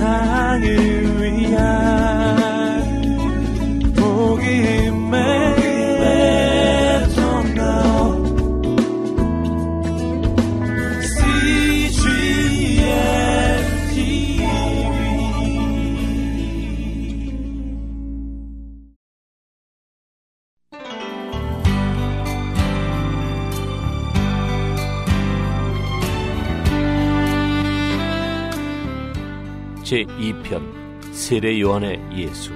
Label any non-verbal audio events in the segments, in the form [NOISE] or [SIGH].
세상을 제2편 세례 요한의 예수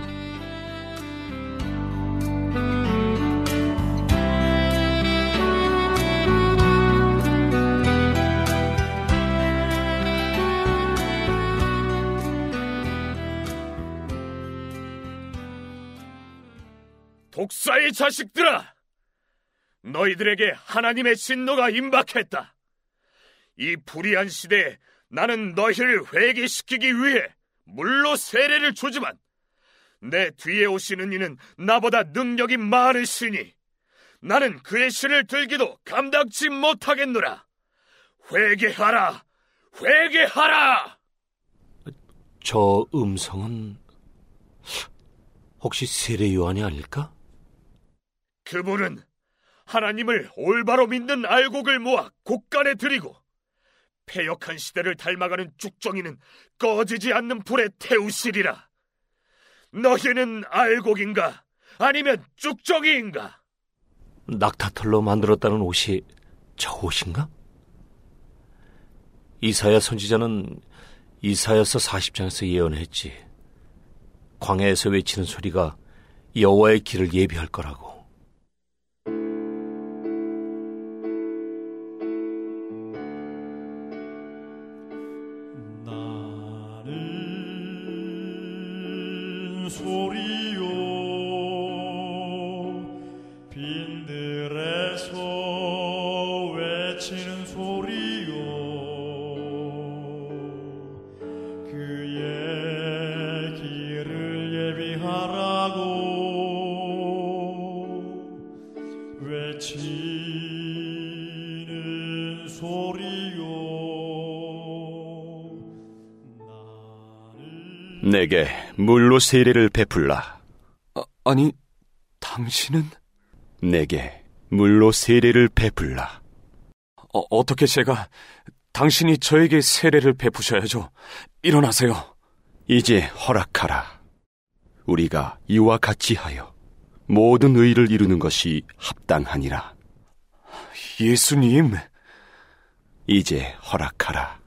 독사의 자식들아! 너희들에게 하나님의 진노가 임박했다. 이 불의한 시대에 나는 너희를 회개시키기 위해 물로 세례를 주지만 내 뒤에 오시는 이는 나보다 능력이 많으시니 나는 그의 신을 들기도 감당치 못하겠노라. 회개하라! 회개하라! 저 음성은 혹시 세례 요한이 아닐까? 그분은 하나님을 올바로 믿는 알곡을 모아 곡간에 들이고 폐역한 시대를 닮아가는 쭉정이는 꺼지지 않는 불에 태우시리라. 너희는 알곡인가? 아니면 쭉정이인가? 낙타털로 만들었다는 옷이 저 옷인가? 이사야 선지자는 이사야서 40장에서 예언했지. 광야에서 외치는 소리가 여호와의 길을 예비할 거라고. 소리요. 내게 물로 세례를 베풀라. 아, 니 당신은? 내게 물로 세례를 베풀라. 어, 어떻게 제가 당신이 저에게 세례를 베푸셔야죠. 일어나세요. 이제 허락하라. 우리가 이와 같이 하여 모든 의를 이루는 것이 합당하니라. 예수님. 이제 허락하라.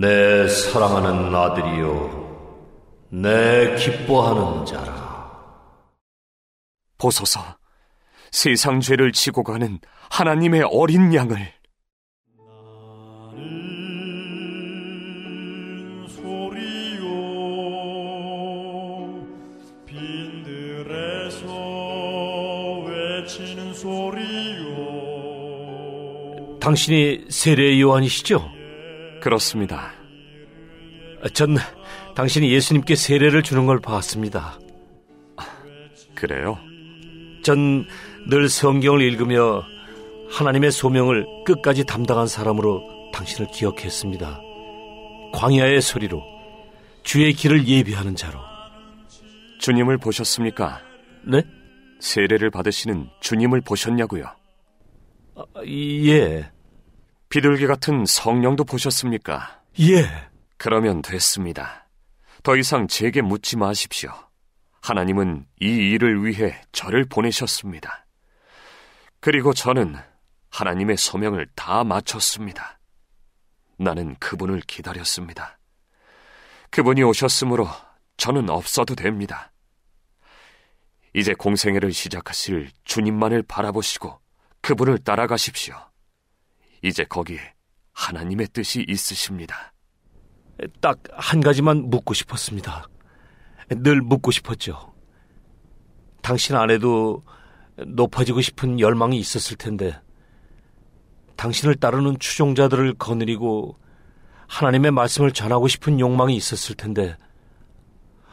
내 사랑하는 아들이요, 내 기뻐하는 자라. 보소서, 세상 죄를 지고 가는 하나님의 어린 양을. 당신이 세례 요한이시죠? 그렇습니다. 전 당신이 예수님께 세례를 주는 걸 봤습니다. 그래요? 전 늘 성경을 읽으며 하나님의 소명을 끝까지 담당한 사람으로 당신을 기억했습니다. 광야의 소리로 주의 길을 예비하는 자로. 주님을 보셨습니까? 네? 세례를 받으시는 주님을 보셨냐고요? 아, 예. 비둘기 같은 성령도 보셨습니까? 예. 그러면 됐습니다. 더 이상 제게 묻지 마십시오. 하나님은 이 일을 위해 저를 보내셨습니다. 그리고 저는 하나님의 소명을 다 마쳤습니다. 나는 그분을 기다렸습니다. 그분이 오셨으므로 저는 없어도 됩니다. 이제 공생애를 시작하실 주님만을 바라보시고 그분을 따라가십시오. 이제 거기에 하나님의 뜻이 있으십니다. 딱 한 가지만 묻고 싶었습니다. 늘 묻고 싶었죠. 당신 안에도 높아지고 싶은 열망이 있었을 텐데, 당신을 따르는 추종자들을 거느리고 하나님의 말씀을 전하고 싶은 욕망이 있었을 텐데,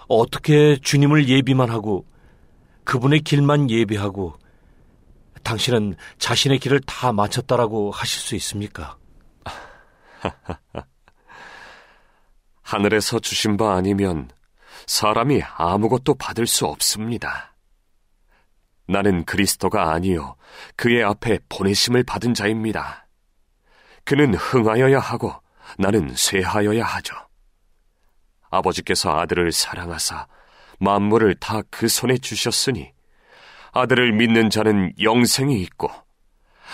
어떻게 주님을 예비만 하고 그분의 길만 예비하고 당신은 자신의 길을 다 마쳤다라고 하실 수 있습니까? [LAUGHS] 하늘에서 주신 바 아니면 사람이 아무것도 받을 수 없습니다. 나는 그리스도가 아니요 그의 앞에 보내심을 받은 자입니다. 그는 흥하여야 하고 나는 쇠하여야 하죠. 아버지께서 아들을 사랑하사 만물을 다 그 손에 주셨으니 아들을 믿는 자는 영생이 있고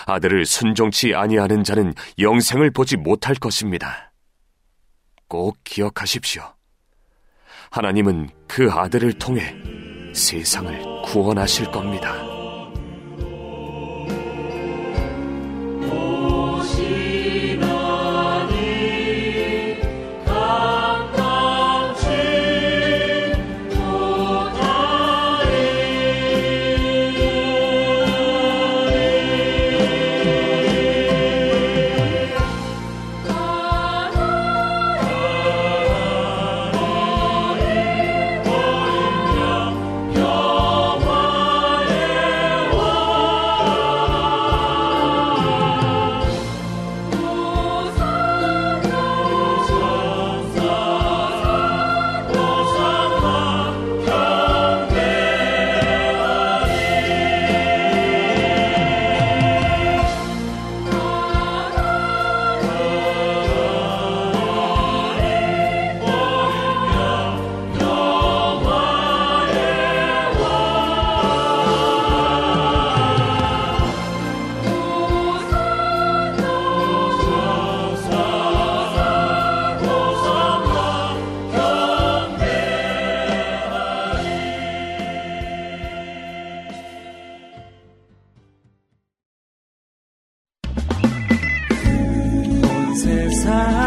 아들을 순종치 아니하는 자는 영생을 보지 못할 것입니다. 꼭 기억하십시오. 하나님은 그 아들을 통해 세상을 구원하실 겁니다. time.